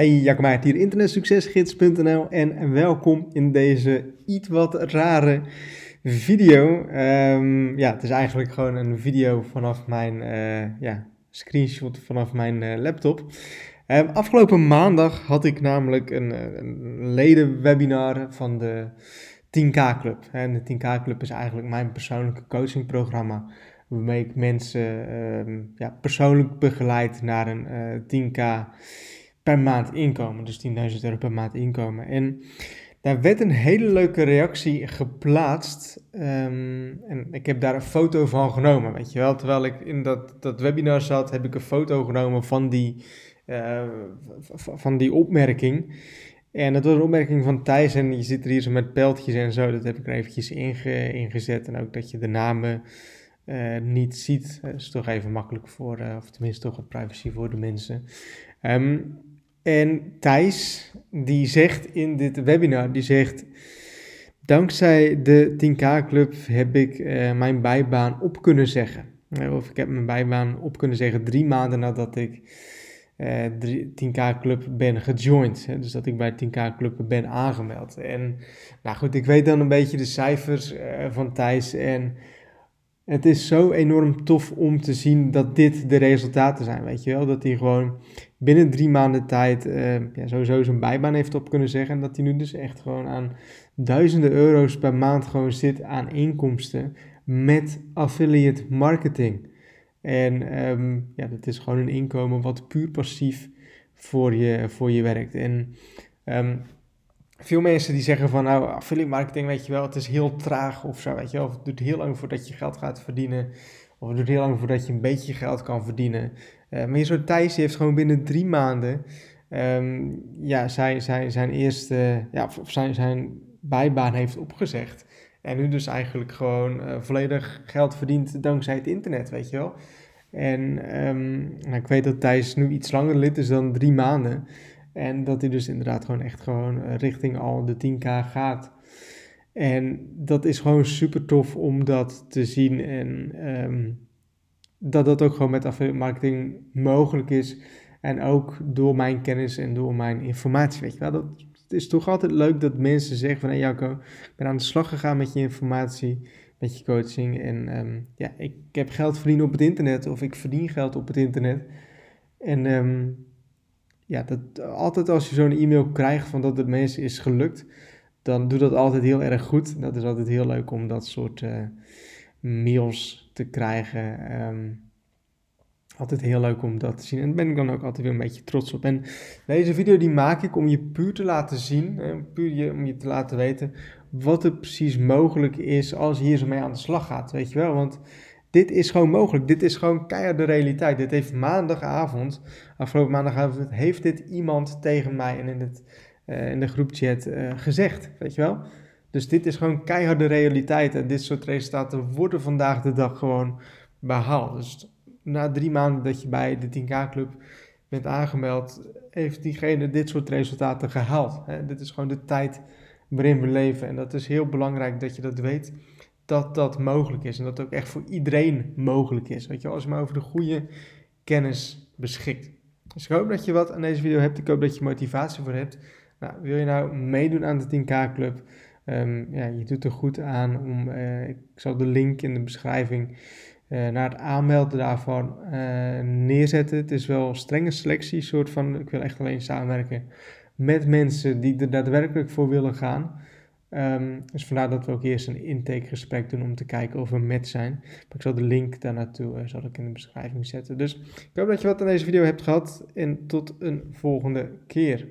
Hey, Jacob Meijert hier, internetsuccesgids.nl en welkom in deze iets wat rare video. Ehm, ja, het is eigenlijk gewoon een video vanaf mijn uh, ja, screenshot vanaf mijn uh, laptop. Um, afgelopen maandag had ik namelijk een, eh, een ledenwebinar van de 10K Club. En de 10K Club is eigenlijk mijn persoonlijke coachingprogramma waarmee ik mensen um, ja, persoonlijk begeleid naar een 10K per maand inkomen. Dus 10.000 euro per maand inkomen. En daar werd een hele leuke reactie geplaatst. Ehm, en ik heb daar een foto van genomen, weet je wel. Terwijl ik in dat, dat webinar zat, heb ik een foto genomen van die, uh, van die opmerking. En dat was een opmerking van Thijs en je zit er hier zo met pijltjes en zo. Dat heb ik er eventjes inge, ingezet. En ook dat je de namen uh, niet ziet. Dat is toch even makkelijk voor, uh, of tenminste toch wat privacy voor de mensen. Um, en Thijs, die zegt in dit webinar, die zegt... Dankzij de 10K Club heb ik uh, mijn bijbaan op kunnen zeggen. Of ik heb mijn bijbaan op kunnen zeggen drie maanden nadat ik uh, 10K Club ben gejoind. Hè? Dus dat ik bij 10K Club ben aangemeld. En nou goed, ik weet dan een beetje de cijfers van Thijs. En het is zo enorm tof om te zien dat dit de resultaten zijn. Weet je wel, dat hij gewoon binnen drie maanden tijd uh, ja, sowieso zijn bijbaan heeft op kunnen zeggen. En dat hij nu dus echt gewoon aan duizenden euro's per maand gewoon zit aan inkomsten met affiliate marketing. En um, ja, dat is gewoon een inkomen wat puur passief voor je, voor je werkt. En um, veel mensen die zeggen van nou, affiliate marketing, weet je wel, het is heel traag of zo, weet je wel. Of het duurt heel lang voordat je geld gaat verdienen. Of het duurt heel lang voordat je een beetje geld kan verdienen. Uh, maar zo Thijs heeft gewoon binnen drie maanden um, ja, zijn, zijn, zijn eerste, ja, zijn, zijn bijbaan heeft opgezegd. En nu dus eigenlijk gewoon uh, volledig geld verdient dankzij het internet, weet je wel. En um, nou, ik weet dat Thijs nu iets langer lid is dan drie maanden. En dat hij dus inderdaad gewoon echt gewoon eh, richting al de 10k gaat. En dat is gewoon super tof om dat te zien. En um, dat dat ook gewoon met affiliate marketing mogelijk is. En ook door mijn kennis en door mijn informatie. Weet je wel, dat het is toch altijd leuk dat mensen zeggen van... Hey Jacco, ik ben aan de slag gegaan met je informatie, met je coaching. En um, ja, ik heb geld verdiend op het internet of ik verdien geld op het internet. En um, ja, dat, altijd als je zo'n e-mail krijgt van dat het mensen is gelukt, dan doet dat altijd heel erg goed. Dat is altijd heel leuk om dat soort uh, mails te krijgen. Um, altijd heel leuk om dat te zien. En daar ben ik dan ook altijd weer een beetje trots op. En deze video die maak ik om je puur te laten zien, puur je, om je te laten weten wat er precies mogelijk is als je hier zo mee aan de slag gaat. Weet je wel, want dit is gewoon mogelijk. Dit is gewoon keihard de realiteit. Dit heeft maandagavond, afgelopen maandagavond, heeft dit iemand tegen mij en in, het, uh, in de groepchat uh, gezegd. Weet je wel? Dus dit is gewoon keiharde realiteit. En dit soort resultaten worden vandaag de dag gewoon behaald. Dus na drie maanden dat je bij de 10K-club bent aangemeld, heeft diegene dit soort resultaten gehaald. Hè? Dit is gewoon de tijd waarin we leven. En dat is heel belangrijk dat je dat weet dat dat mogelijk is. En dat het ook echt voor iedereen mogelijk is. Weet je, als je maar over de goede kennis beschikt. Dus ik hoop dat je wat aan deze video hebt. Ik hoop dat je motivatie voor hebt. Nou, wil je nou meedoen aan de 10K Club? Um, ja, je doet er goed aan om. Uh, ik zal de link in de beschrijving uh, naar het aanmelden daarvan uh, neerzetten. Het is wel strenge selectie, soort van. Ik wil echt alleen samenwerken met mensen die er daadwerkelijk voor willen gaan. Um, dus vandaar dat we ook eerst een intakegesprek doen om te kijken of we met zijn. Maar ik zal de link daar naartoe uh, zal ik in de beschrijving zetten. Dus ik hoop dat je wat aan deze video hebt gehad en tot een volgende keer.